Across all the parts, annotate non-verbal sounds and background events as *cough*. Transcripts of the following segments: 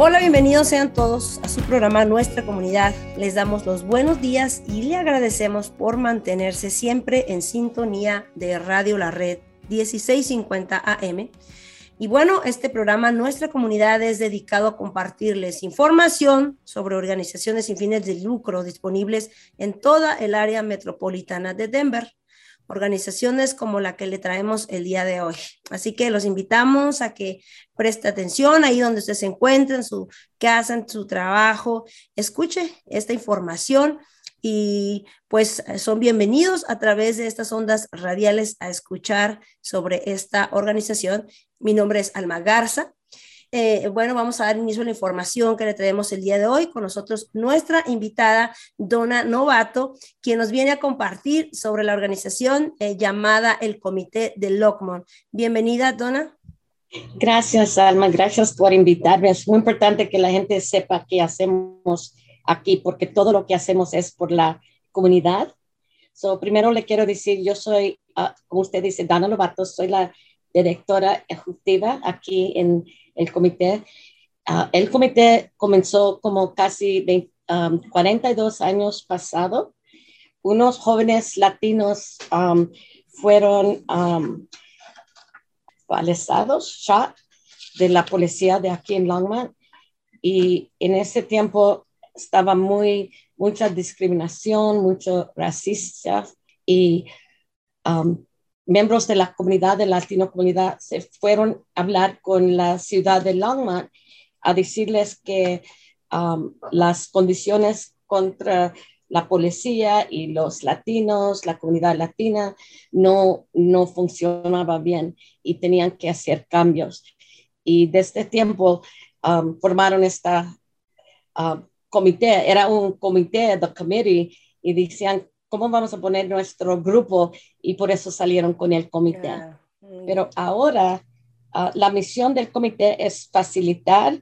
Hola, bienvenidos sean todos a su programa Nuestra Comunidad. Les damos los buenos días y le agradecemos por mantenerse siempre en sintonía de Radio La Red 1650 AM. Y bueno, este programa Nuestra Comunidad es dedicado a compartirles información sobre organizaciones sin fines de lucro disponibles en toda el área metropolitana de Denver organizaciones como la que le traemos el día de hoy. Así que los invitamos a que preste atención ahí donde usted se encuentra, en su casa, en su trabajo, escuche esta información y pues son bienvenidos a través de estas ondas radiales a escuchar sobre esta organización. Mi nombre es Alma Garza eh, bueno, vamos a dar inicio a la información que le traemos el día de hoy con nosotros nuestra invitada, Donna Novato, quien nos viene a compartir sobre la organización eh, llamada el Comité de Lockmont. Bienvenida, Donna. Gracias, Alma. Gracias por invitarme. Es muy importante que la gente sepa qué hacemos aquí, porque todo lo que hacemos es por la comunidad. So, primero le quiero decir, yo soy, uh, como usted dice, Donna Novato, soy la directora ejecutiva aquí en el comité. Ah, el comité comenzó como casi 42 años pasado. Unos jóvenes latinos fueron um, shot de la policía de aquí en Longmont y en ese tiempo estaba muy mucha discriminación, mucho racista y miembros de la comunidad, de la latino comunidad, se fueron a hablar con la ciudad de Longmont a decirles que um, las condiciones contra la policía y los latinos, la comunidad latina, no, no funcionaba bien y tenían que hacer cambios. Y desde tiempo um, formaron esta uh, comité, era un comité, the committee, y decían ¿cómo vamos a poner nuestro grupo? Y por eso salieron con el comité. Pero ahora ah, la misión del comité es facilitar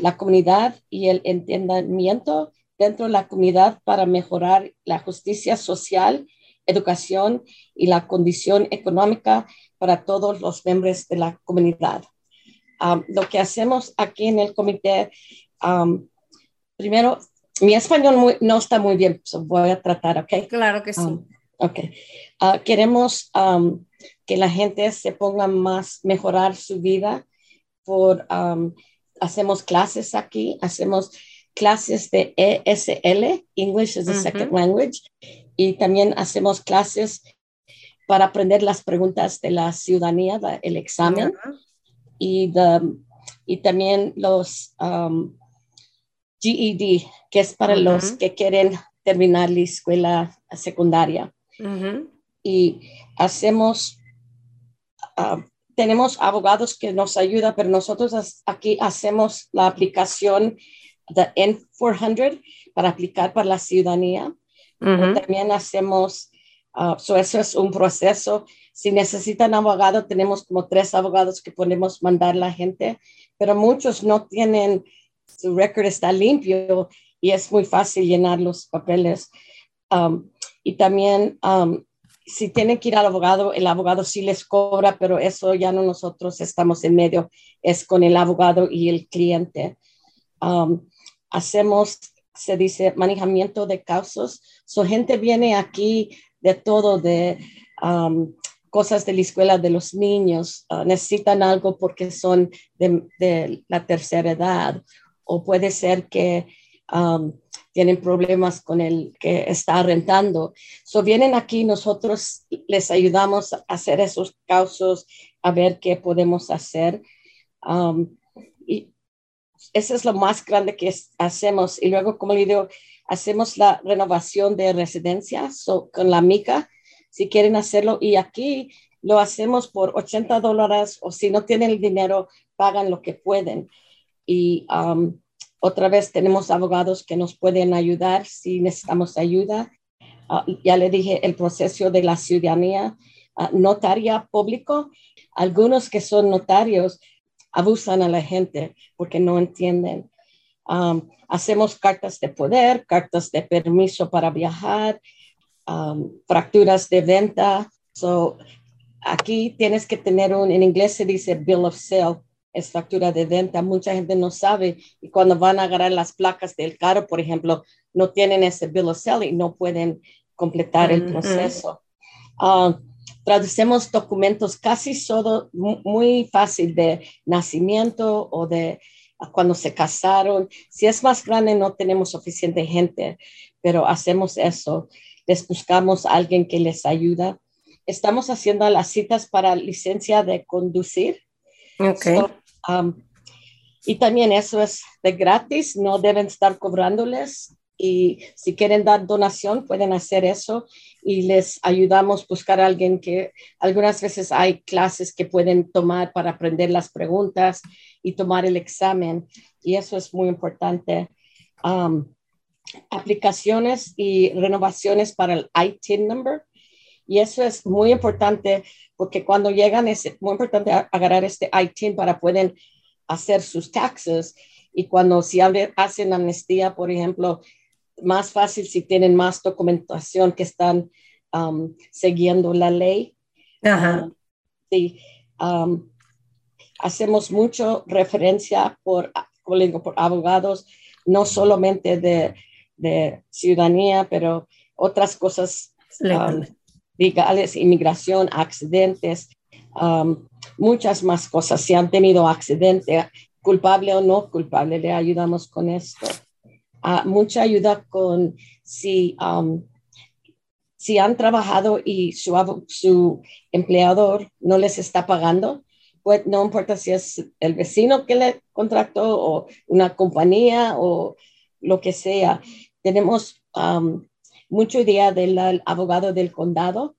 la comunidad y el entendimiento dentro de la comunidad para mejorar la justicia social, educación y la condición económica para todos los miembros de la comunidad. Ah, lo que hacemos aquí en el comité, ah, primero mi español no está muy bien, voy a tratar, ¿ok? Claro que sí. Um, ok. Uh, queremos um, que la gente se ponga más, mejorar su vida por, um, hacemos clases aquí, hacemos clases de ESL, English as a Second Language, y también hacemos clases para aprender las preguntas de la ciudadanía, el examen, y, y también los GED, que es para los que quieren terminar la escuela secundaria. Y hacemos, ah, tenemos abogados que nos ayudan, pero nosotros aquí hacemos la aplicación de N400 para aplicar para la ciudadanía. También hacemos, uh, eso es un proceso. Si necesitan abogado, tenemos como tres abogados que podemos mandar a la gente, pero muchos no tienen su récord está limpio y es muy fácil llenar los papeles. Um, y también, um, si tienen que ir al abogado, el abogado sí les cobra, pero eso ya no nosotros estamos en medio, es con el abogado y el cliente. Um, hacemos, se dice, manejamiento de casos. Su gente viene aquí de todo, de cosas de la escuela de los niños, uh, necesitan algo porque son de, de la tercera edad o puede ser que tienen problemas con el que está rentando. So vienen aquí, nosotros les ayudamos a hacer esos casos, a ver qué podemos hacer. Y eso es lo más grande que hacemos. Y luego, como le digo, hacemos la renovación de residencias con la mica, si quieren hacerlo. Y aquí lo hacemos por 80 dólares o si no tienen dinero, pagan lo que pueden. Y otra vez tenemos abogados que nos pueden ayudar si necesitamos ayuda. Ah, ya le dije el proceso de la ciudadanía, uh, notaria público. Algunos que son notarios abusan a la gente porque no entienden. Hacemos cartas de poder, cartas de permiso para viajar, um, fracturas de venta. So, aquí tienes que tener un, en inglés se dice bill of sale, es factura de venta. Mucha gente no sabe y cuando van a agarrar las placas del carro, por ejemplo, no tienen ese bill of sale y no pueden completar el proceso. Ah, traducemos documentos casi solo muy fácil de nacimiento o de cuando se casaron. Si es más grande, no tenemos suficiente gente, pero hacemos eso. Les buscamos a alguien que les ayuda. Estamos haciendo las citas para licencia de conducir. Okay. Um, y también eso es de gratis, no deben estar cobrándoles. Y si quieren dar donación, pueden hacer eso y les ayudamos a buscar a alguien que algunas veces hay clases que pueden tomar para aprender las preguntas y tomar el examen. Y eso es muy importante. Um, aplicaciones y renovaciones para el ITIN number. Y eso es muy importante porque cuando llegan es muy importante agarrar este ITIN para pueden hacer sus taxes y cuando si hacen amnistía, por ejemplo, más fácil si tienen más documentación que están um, siguiendo la ley. Ajá. sí, um, hacemos mucho referencia por, como digo, por abogados, no solamente de, de ciudadanía, pero otras cosas um, legales, inmigración, accidentes, muchas más cosas. Si han tenido accidente, culpable o no culpable, le ayudamos con esto. Uh, mucha ayuda con si, si han trabajado y su, su empleador no les está pagando, pues no importa si es el vecino que le contrató o una compañía o lo que sea. Tenemos mucho idea del abogado del condado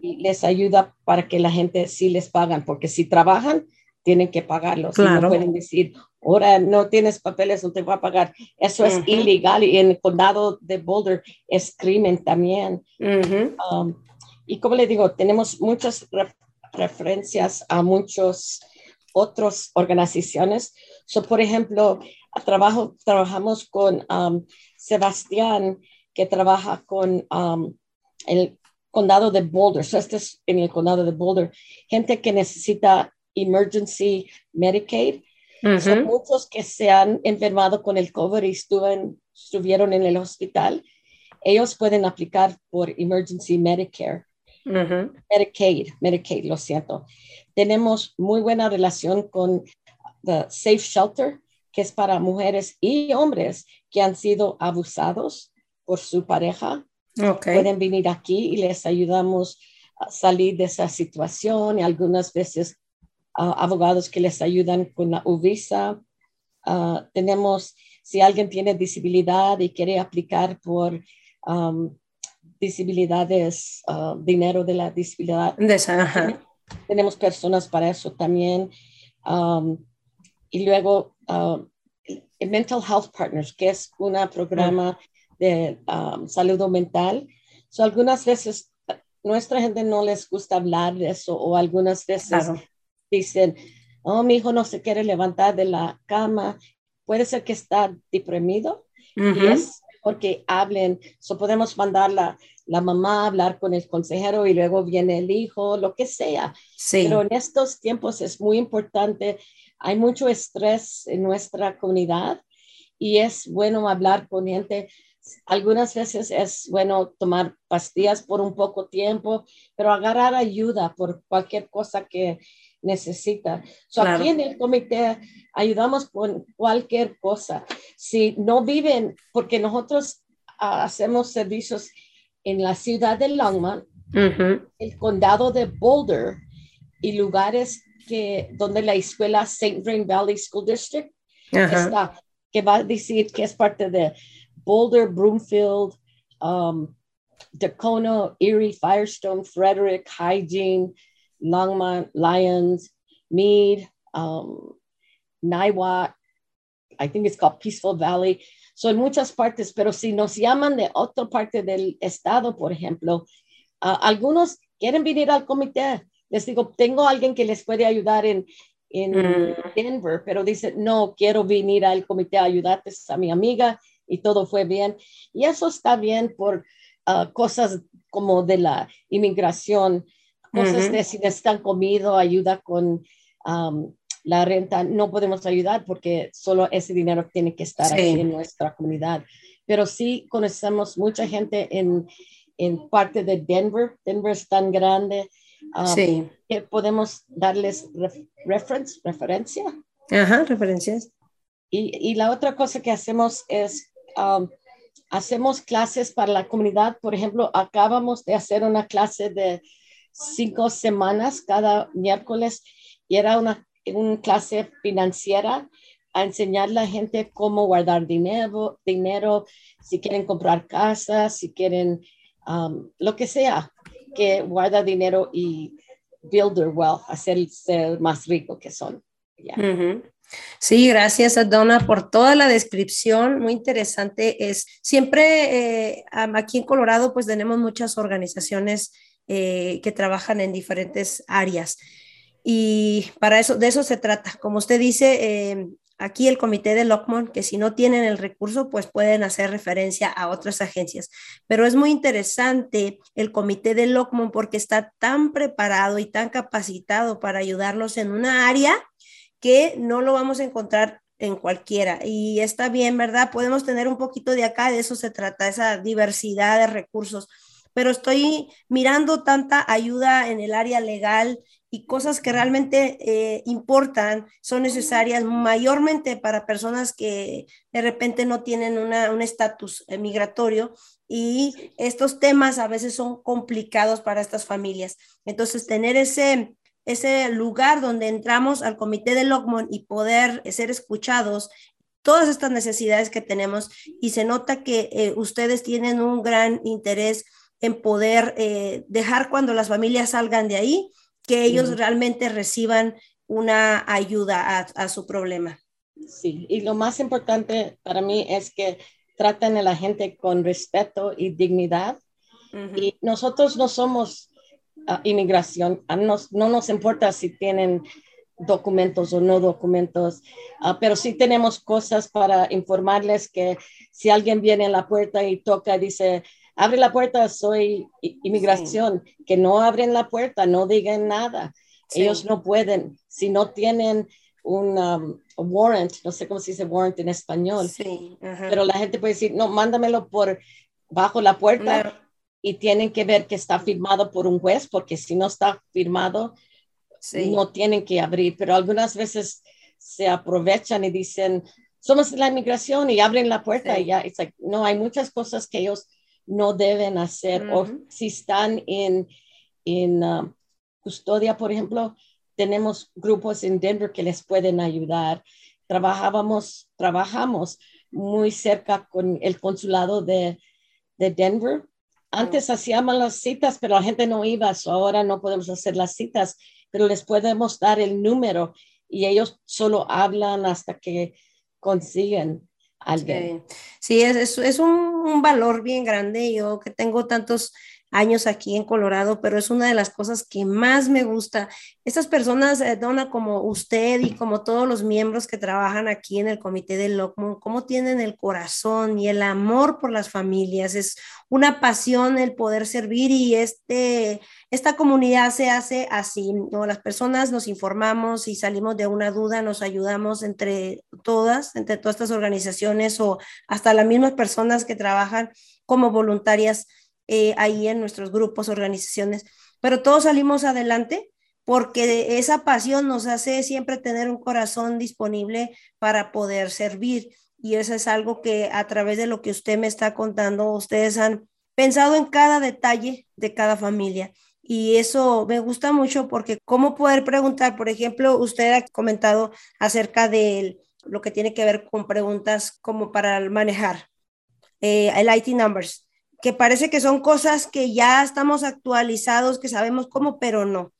y les ayuda para que la gente sí les pagan, porque si trabajan, tienen que pagarlos. Claro. no pueden decir, ahora no tienes papeles, no te voy a pagar. Eso es ilegal y en el condado de Boulder es crimen también. Um, y como le digo, tenemos muchas referencias a muchas otras organizaciones. So, por ejemplo, trabajo, trabajamos con um, Sebastián, que trabaja con um, el condado de Boulder. So, este es en el condado de Boulder. Gente que necesita emergency Medicaid. Son muchos que se han enfermado con el COVID y estuvieron en el hospital. Ellos pueden aplicar por emergency Medicare. Medicaid, Medicaid, lo siento. Tenemos muy buena relación con the Safe Shelter, que es para mujeres y hombres que han sido abusados por su pareja. Pueden venir aquí y les ayudamos a salir de esa situación y algunas veces abogados que les ayudan con la UVISA. Ah, tenemos, si alguien tiene disabilidad y quiere aplicar por um, disabilidades, uh, dinero de la disabilidad. Tenemos personas para eso también. Um, y luego Mental Health Partners, que es un programa de um, salud mental. So, algunas veces nuestra gente no les gusta hablar de eso o algunas veces dicen, oh, mi hijo no se quiere levantar de la cama. Puede ser que está deprimido y es porque hablen, so podemos mandar la, la, mamá a hablar con el consejero y luego viene el hijo, lo que sea. Sí. Pero en estos tiempos es muy importante, hay mucho estrés en nuestra comunidad y es bueno hablar con gente. Algunas veces es bueno tomar pastillas por un poco tiempo, pero agarrar ayuda por cualquier cosa que necesita. So, Aquí en el comité ayudamos con cualquier cosa. Si no viven, porque nosotros uh, hacemos servicios en la ciudad de Longmont, el condado de Boulder y lugares que, donde la escuela St. Vrain Valley School District está, que va a decir que es parte de Boulder, Broomfield, um, Tacona, Erie, Firestone, Frederick, Hygiene, Longmont, Lyons, Mead, um, Niwot, I think it's called Peaceful Valley. Son muchas partes, pero si nos llaman de otra parte del estado, por ejemplo, uh, algunos quieren venir al comité. Les digo, tengo alguien que les puede ayudar en, en mm. Denver, pero dice, no, quiero venir al comité a ayudarte a mi amiga y todo fue bien. Y eso está bien por uh, cosas como de la inmigración cosas de si necesitan comido, ayuda con um, la renta, no podemos ayudar porque solo ese dinero tiene que estar aquí en nuestra comunidad. Pero sí conocemos mucha gente en, en parte de Denver. Denver es tan grande um, que podemos darles reference, referencia. Ajá, referencias. Y, y, la otra cosa que hacemos es, um, hacemos clases para la comunidad. Por ejemplo, acabamos de hacer una clase de cinco semanas cada miércoles y era una, una clase financiera a enseñar a la gente cómo guardar dinero, dinero, si quieren comprar casas, si quieren um, lo que sea, que guarda dinero y build their wealth, hacerse más rico que son. Sí, gracias a Donna por toda la descripción, muy interesante. Es siempre eh, aquí en Colorado, pues tenemos muchas organizaciones eh, que trabajan en diferentes áreas. Y para eso, de eso se trata. Como usted dice, eh, aquí el comité de Lockmont, que si no tienen el recurso, pues pueden hacer referencia a otras agencias. Pero es muy interesante el comité de Lockmont porque está tan preparado y tan capacitado para ayudarlos en una área que no lo vamos a encontrar en cualquiera. Y está bien, ¿verdad? Podemos tener un poquito de acá, de eso se trata, esa diversidad de recursos. Pero estoy mirando tanta ayuda en el área legal y cosas que realmente eh, importan, son necesarias mayormente para personas que de repente no tienen un estatus eh, migratorio y estos temas a veces son complicados para estas familias. Entonces, tener ese, ese lugar donde entramos al comité de Lockmont y poder ser escuchados todas estas necesidades que tenemos y se nota que eh, ustedes tienen un gran interés en poder dejar cuando las familias salgan de ahí que ellos realmente reciban una ayuda a, su problema. Sí, y lo más importante para mí es que traten a la gente con respeto y dignidad. Y nosotros no somos inmigración, no nos importa si tienen documentos o no documentos, ah, pero sí tenemos cosas para informarles que si alguien viene a la puerta y toca, dice, abre la puerta, soy inmigración, que no abren la puerta, no digan nada. Ellos no pueden, si no tienen un um, warrant, no sé cómo se dice warrant en español, pero la gente puede decir, no, mándamelo por bajo la puerta y tienen que ver que está firmado por un juez, porque si no está firmado, no tienen que abrir, pero algunas veces se aprovechan y dicen, somos la inmigración y abren la puerta y ya, no, hay muchas cosas que ellos no deben hacer. O si están en, en uh, custodia, por ejemplo, tenemos grupos en Denver que les pueden ayudar. Trabajábamos, trabajamos muy cerca con el consulado de, de Denver. Antes hacíamos las citas, pero la gente no iba, ahora no podemos hacer las citas, pero les podemos dar el número y ellos solo hablan hasta que consiguen alguien. Sí, es, es, un, un, valor bien grande. Yo que tengo tantos años aquí en Colorado, pero es una de las cosas que más me gusta. Estas personas, eh, Donna, como usted y como todos los miembros que trabajan aquí en el comité de Lockmont, cómo tienen el corazón y el amor por las familias. Es una pasión el poder servir y este, esta comunidad se hace así, ¿no? Las personas nos informamos y salimos de una duda, nos ayudamos entre todas, entre todas estas organizaciones o hasta las mismas personas que trabajan como voluntarias eh, ahí en nuestros grupos, organizaciones, pero todos salimos adelante porque esa pasión nos hace siempre tener un corazón disponible para poder servir. Y eso es algo que a través de lo que usted me está contando, ustedes han pensado en cada detalle de cada familia. Y eso me gusta mucho porque cómo poder preguntar, por ejemplo, usted ha comentado acerca de lo que tiene que ver con preguntas como para manejar eh, el IT numbers que parece que son cosas que ya estamos actualizados, que sabemos cómo, pero no.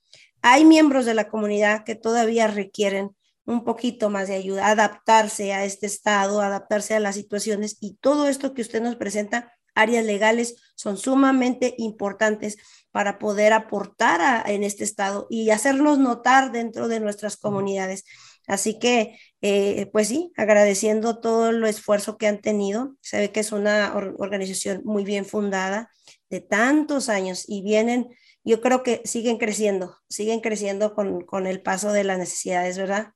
Hay miembros de la comunidad que todavía requieren un poquito más de ayuda, adaptarse a este estado, adaptarse a las situaciones y todo esto que usted nos presenta, áreas legales, son sumamente importantes para poder aportar en este estado y hacernos notar dentro de nuestras comunidades. Así que eh, pues sí, agradeciendo todo el esfuerzo que han tenido. Se ve que es una organización muy bien fundada de tantos años y vienen, yo creo que siguen creciendo, siguen creciendo con, con el paso de las necesidades, ¿verdad?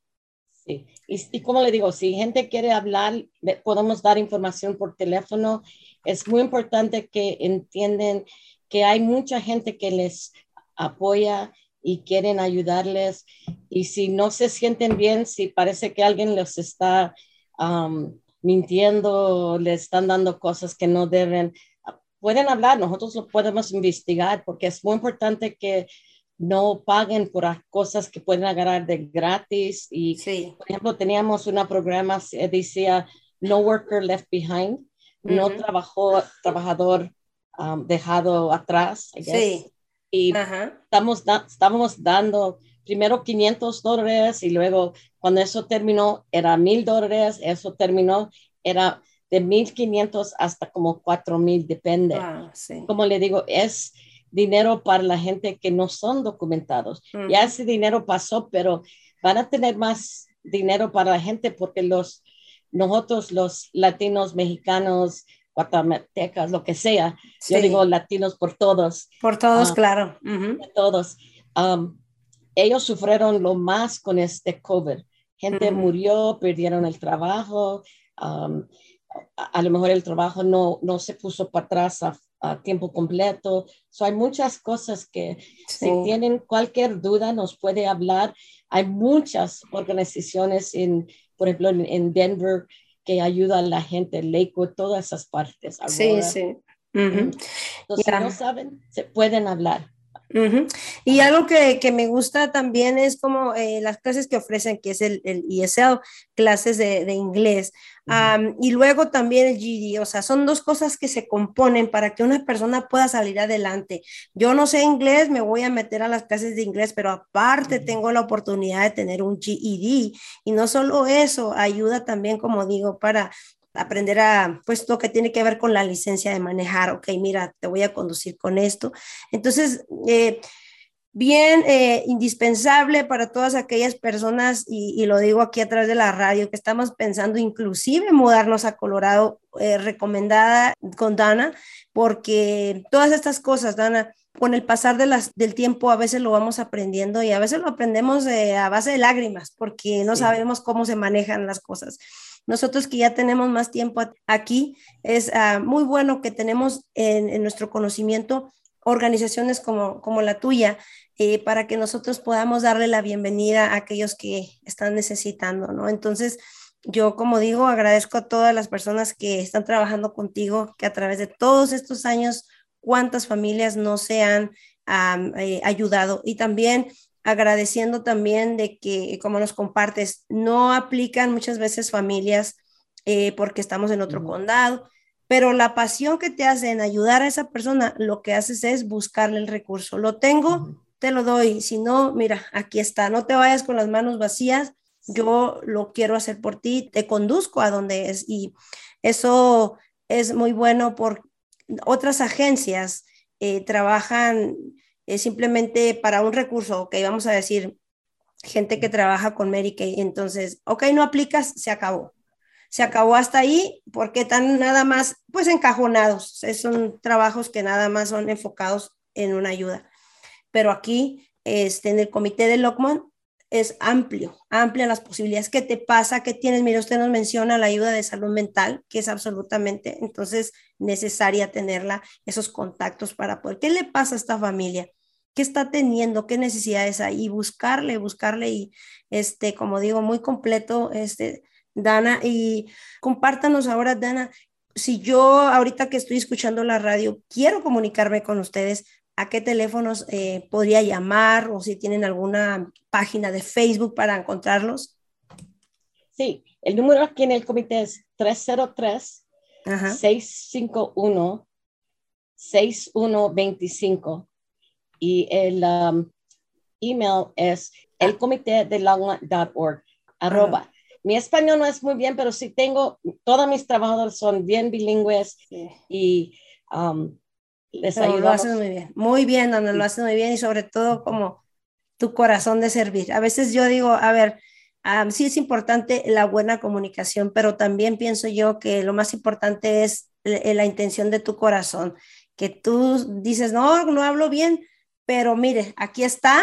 Sí, y, como le digo, si gente quiere hablar, podemos dar información por teléfono. Es muy importante que entiendan que hay mucha gente que les apoya y quieren ayudarles. Y si no se sienten bien, si parece que alguien les está um, mintiendo, le están dando cosas que no deben, pueden hablar, nosotros lo podemos investigar porque es muy importante que no paguen por cosas que pueden agarrar de gratis. Y, por ejemplo, teníamos un programa que decía No Worker Left Behind, no trabajó, trabajador um, dejado atrás. Sí. Y estamos estábamos dando primero 500 dólares y luego cuando eso terminó era mil dólares, eso terminó, era de 1500 hasta como 4000, depende. Como le digo, es dinero para la gente que no son documentados. Ya ese dinero pasó, pero van a tener más dinero para la gente porque los nosotros los latinos, mexicanos, guatemaltecas, lo que sea, yo digo latinos por todos. Por todos, ah, claro. Todos. Um, ellos sufrieron lo más con este COVID. Gente murió, perdieron el trabajo. Um, a, lo mejor el trabajo no, no se puso para atrás a, tiempo completo. So, hay muchas cosas que si tienen cualquier duda nos puede hablar. Hay muchas organizaciones, en, por ejemplo, en, Denver que ayudan a la gente, Lakewood, todas esas partes. Sí, sí. Entonces, si no saben, se pueden hablar. Y algo que, que, me gusta también es como eh, las clases que ofrecen, que es el, el ESL, clases de, de inglés, y luego también el GD, o sea, son dos cosas que se componen para que una persona pueda salir adelante. Yo no sé inglés, me voy a meter a las clases de inglés, pero aparte tengo la oportunidad de tener un GED y no solo eso, ayuda también, como digo, para aprender a, pues, lo que tiene que ver con la licencia de manejar, ok, mira, te voy a conducir con esto. Entonces, eh, bien eh, indispensable para todas aquellas personas, y, lo digo aquí a través de la radio, que estamos pensando inclusive mudarnos a Colorado, eh, recomendada con Dana, porque todas estas cosas, Dana, con el pasar de las, del tiempo a veces lo vamos aprendiendo y a veces lo aprendemos a base de lágrimas, porque no sabemos cómo se manejan las cosas. Nosotros que ya tenemos más tiempo aquí, es ah, muy bueno que tenemos en, nuestro conocimiento organizaciones como, como la tuya, eh, para que nosotros podamos darle la bienvenida a aquellos que están necesitando, ¿no? Entonces, yo, como digo, agradezco a todas las personas que están trabajando contigo, que a través de todos estos años, cuántas familias no se han eh, ayudado. Y también agradeciendo también de que, como nos compartes, no aplican muchas veces familias eh, porque estamos en otro condado, pero la pasión que te hace en ayudar a esa persona, lo que haces es buscarle el recurso. Lo tengo, te lo doy. Si no, mira, aquí está. No te vayas con las manos vacías. Yo lo quiero hacer por ti, te conduzco a donde es. Y eso es muy bueno por otras agencias eh, trabajan eh, simplemente para un recurso, ok, vamos a decir, gente que trabaja con Medicaid, entonces, ok, no aplicas, se acabó. Se acabó hasta ahí porque están nada más, pues encajonados. Son trabajos que nada más son enfocados en una ayuda. Pero aquí, este, en el comité de Lockman, es amplio, amplia las posibilidades. ¿Qué te pasa? ¿Qué tienes? Mira, usted nos menciona la ayuda de salud mental, que es absolutamente, entonces, necesaria tenerla, esos contactos para poder. ¿Qué le pasa a esta familia? ¿Qué está teniendo? ¿Qué necesidades hay? Y buscarle, buscarle y, este, como digo, muy completo, este, Dana. Y compártanos ahora, Dana, si yo ahorita que estoy escuchando la radio, quiero comunicarme con ustedes, a qué teléfonos eh, podría llamar o si tienen alguna página de Facebook para encontrarlos. Sí, el número aquí en el comité es 303-651-6125 y el um, email es el comité de org arroba. Mi español no es muy bien, pero sí tengo, todos mis trabajadores son bien bilingües y um, les Lo haces muy bien, muy bien, Ana, lo haces muy bien y sobre todo como tu corazón de servir. A veces yo digo, a ver, sí es importante la buena comunicación, pero también pienso yo que lo más importante es la intención de tu corazón, que tú dices, no, no hablo bien, pero mire, aquí está,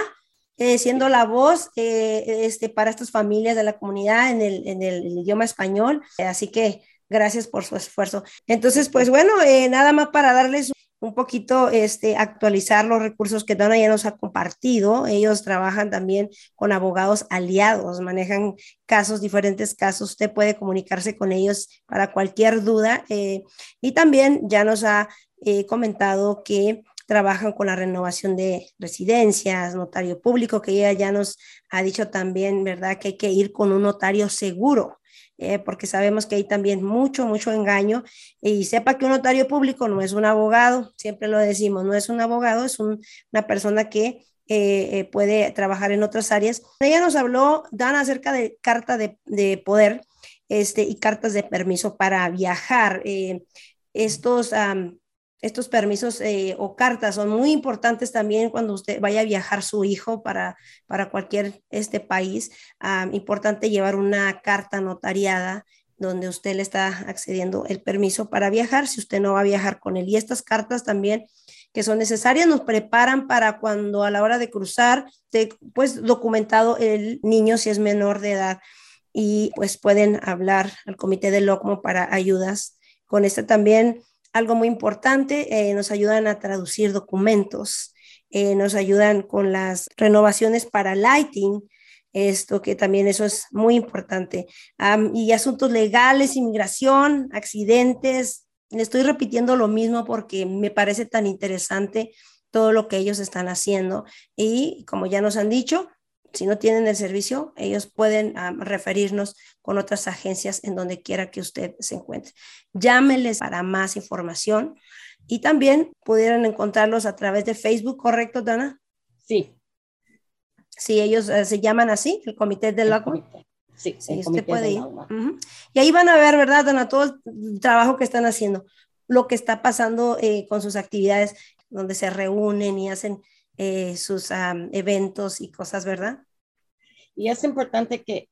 eh, siendo la voz eh, este, para estas familias de la comunidad en el, en el idioma español. Así que gracias por su esfuerzo. Entonces, pues bueno, nada más para darles un poquito este, actualizar los recursos que Donna ya nos ha compartido. Ellos trabajan también con abogados aliados, manejan casos, diferentes casos. Usted puede comunicarse con ellos para cualquier duda. Eh, y también ya nos ha eh, comentado que trabajan con la renovación de residencias, notario público, que ella ya nos ha dicho también, ¿verdad? Que hay que ir con un notario seguro eh, porque sabemos que hay también mucho, mucho engaño. Y sepa que un notario público no es un abogado, siempre lo decimos, no es un abogado, es una persona que eh, eh, puede trabajar en otras áreas. Ella nos habló, Dan, acerca de carta de, poder este, y cartas de permiso para viajar. estos estos permisos eh, o cartas son muy importantes también cuando usted vaya a viajar su hijo para, para cualquier este país. Ah, importante llevar una carta notariada donde usted le está accediendo el permiso para viajar, si usted no va a viajar con él. Y estas cartas también que son necesarias nos preparan para cuando a la hora de cruzar, pues documentado el niño si es menor de edad y pues pueden hablar al comité de LOCMO para ayudas. Con este también algo muy importante, eh, nos ayudan a traducir documentos, eh, nos ayudan con las renovaciones para lighting, esto que también eso es muy importante. y asuntos legales, inmigración, accidentes. Estoy repitiendo lo mismo porque me parece tan interesante todo lo que ellos están haciendo. Y como ya nos han dicho, si no tienen el servicio, ellos pueden referirnos con otras agencias en donde quiera que usted se encuentre. Llámeles para más información y también pudieran encontrarlos a través de Facebook, ¿correcto, Dana? Sí. Sí, ellos eh, se llaman así, el Comité del Lago. Sí, sí usted puede ir. Y ahí van a ver, ¿verdad, Dana? Todo el trabajo que están haciendo, lo que está pasando eh, con sus actividades, donde se reúnen y hacen eh, sus eventos y cosas, ¿verdad? Y es importante que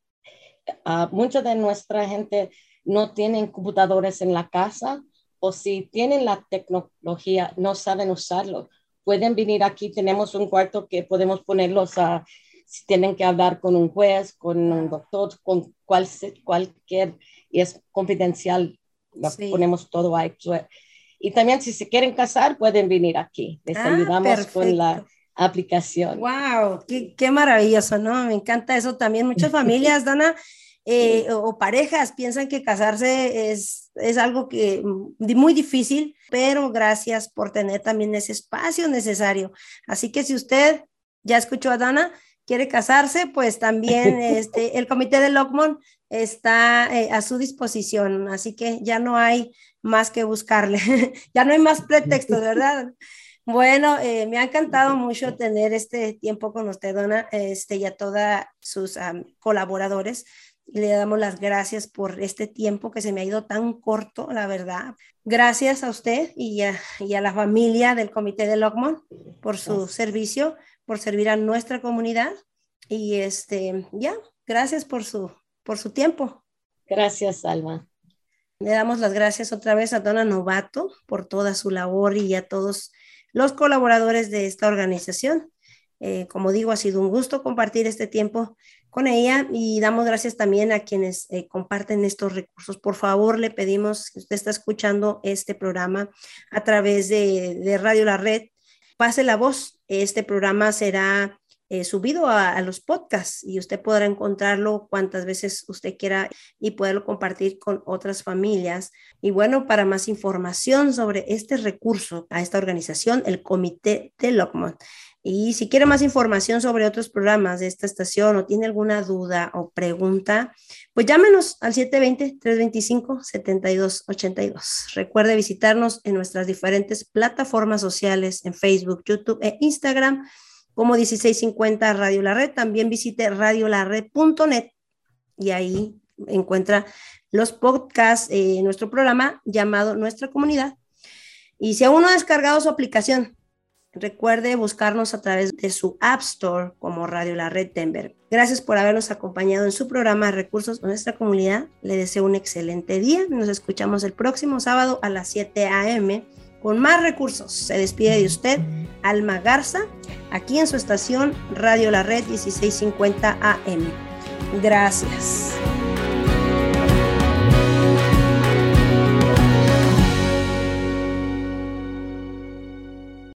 uh, mucha de nuestra gente no tienen computadores en la casa o si tienen la tecnología, no saben usarlo. Pueden venir aquí, tenemos un cuarto que podemos ponerlos a, si tienen que hablar con un juez, con un doctor, con cual, cualquier, y es confidencial, lo ponemos todo ahí. Y también si se quieren casar, pueden venir aquí. Les ah, ayudamos con la aplicación. ¡Wow! Qué, maravilloso, ¿no? Me encanta eso también. Muchas *laughs* familias, Dana, eh, o, parejas piensan que casarse es, es algo que mm, muy difícil, pero gracias por tener también ese espacio necesario. Así que si usted ya escuchó a Dana, quiere casarse, pues también *laughs* este, el comité de Lockmon está eh, a su disposición, así que ya no hay más que buscarle, *laughs* ya no hay más pretextos, ¿verdad? Bueno, eh, me ha encantado mucho tener este tiempo con usted, Dona, este, y a todos sus colaboradores. Le damos las gracias por este tiempo que se me ha ido tan corto, la verdad. Gracias a usted y a, la familia del Comité de Lockmont por su servicio, por servir a nuestra comunidad. Y este, ya, gracias por su, por su tiempo. Gracias, Alma. Le damos las gracias otra vez a Dona Novato por toda su labor y a todos los colaboradores de esta organización. Eh, como digo, ha sido un gusto compartir este tiempo con ella y damos gracias también a quienes eh, comparten estos recursos. Por favor, le pedimos, que usted está escuchando este programa a través de Radio La Red, pase la voz. Este programa será eh, subido a, los podcasts y usted podrá encontrarlo cuantas veces usted quiera y poderlo compartir con otras familias. Y bueno, para más información sobre este recurso a esta organización, el Comité de Lockmont. Y si quiere más información sobre otros programas de esta estación o tiene alguna duda o pregunta, pues llámenos al 720-325-7282. Recuerde visitarnos en nuestras diferentes plataformas sociales en Facebook, YouTube e Instagram como 1650 Radio La Red. También visite radiolared.net y ahí encuentra los podcasts en nuestro programa llamado Nuestra Comunidad. Y si aún no ha descargado su aplicación, recuerde buscarnos a través de su App Store como Radio La Red Denver. Gracias por habernos acompañado en su programa Recursos de nuestra comunidad. Le deseo un excelente día. Nos escuchamos el próximo sábado a las 7 a.m con más recursos. Se despide de usted Alma Garza, aquí en su estación Radio La Red 1650 AM. Gracias.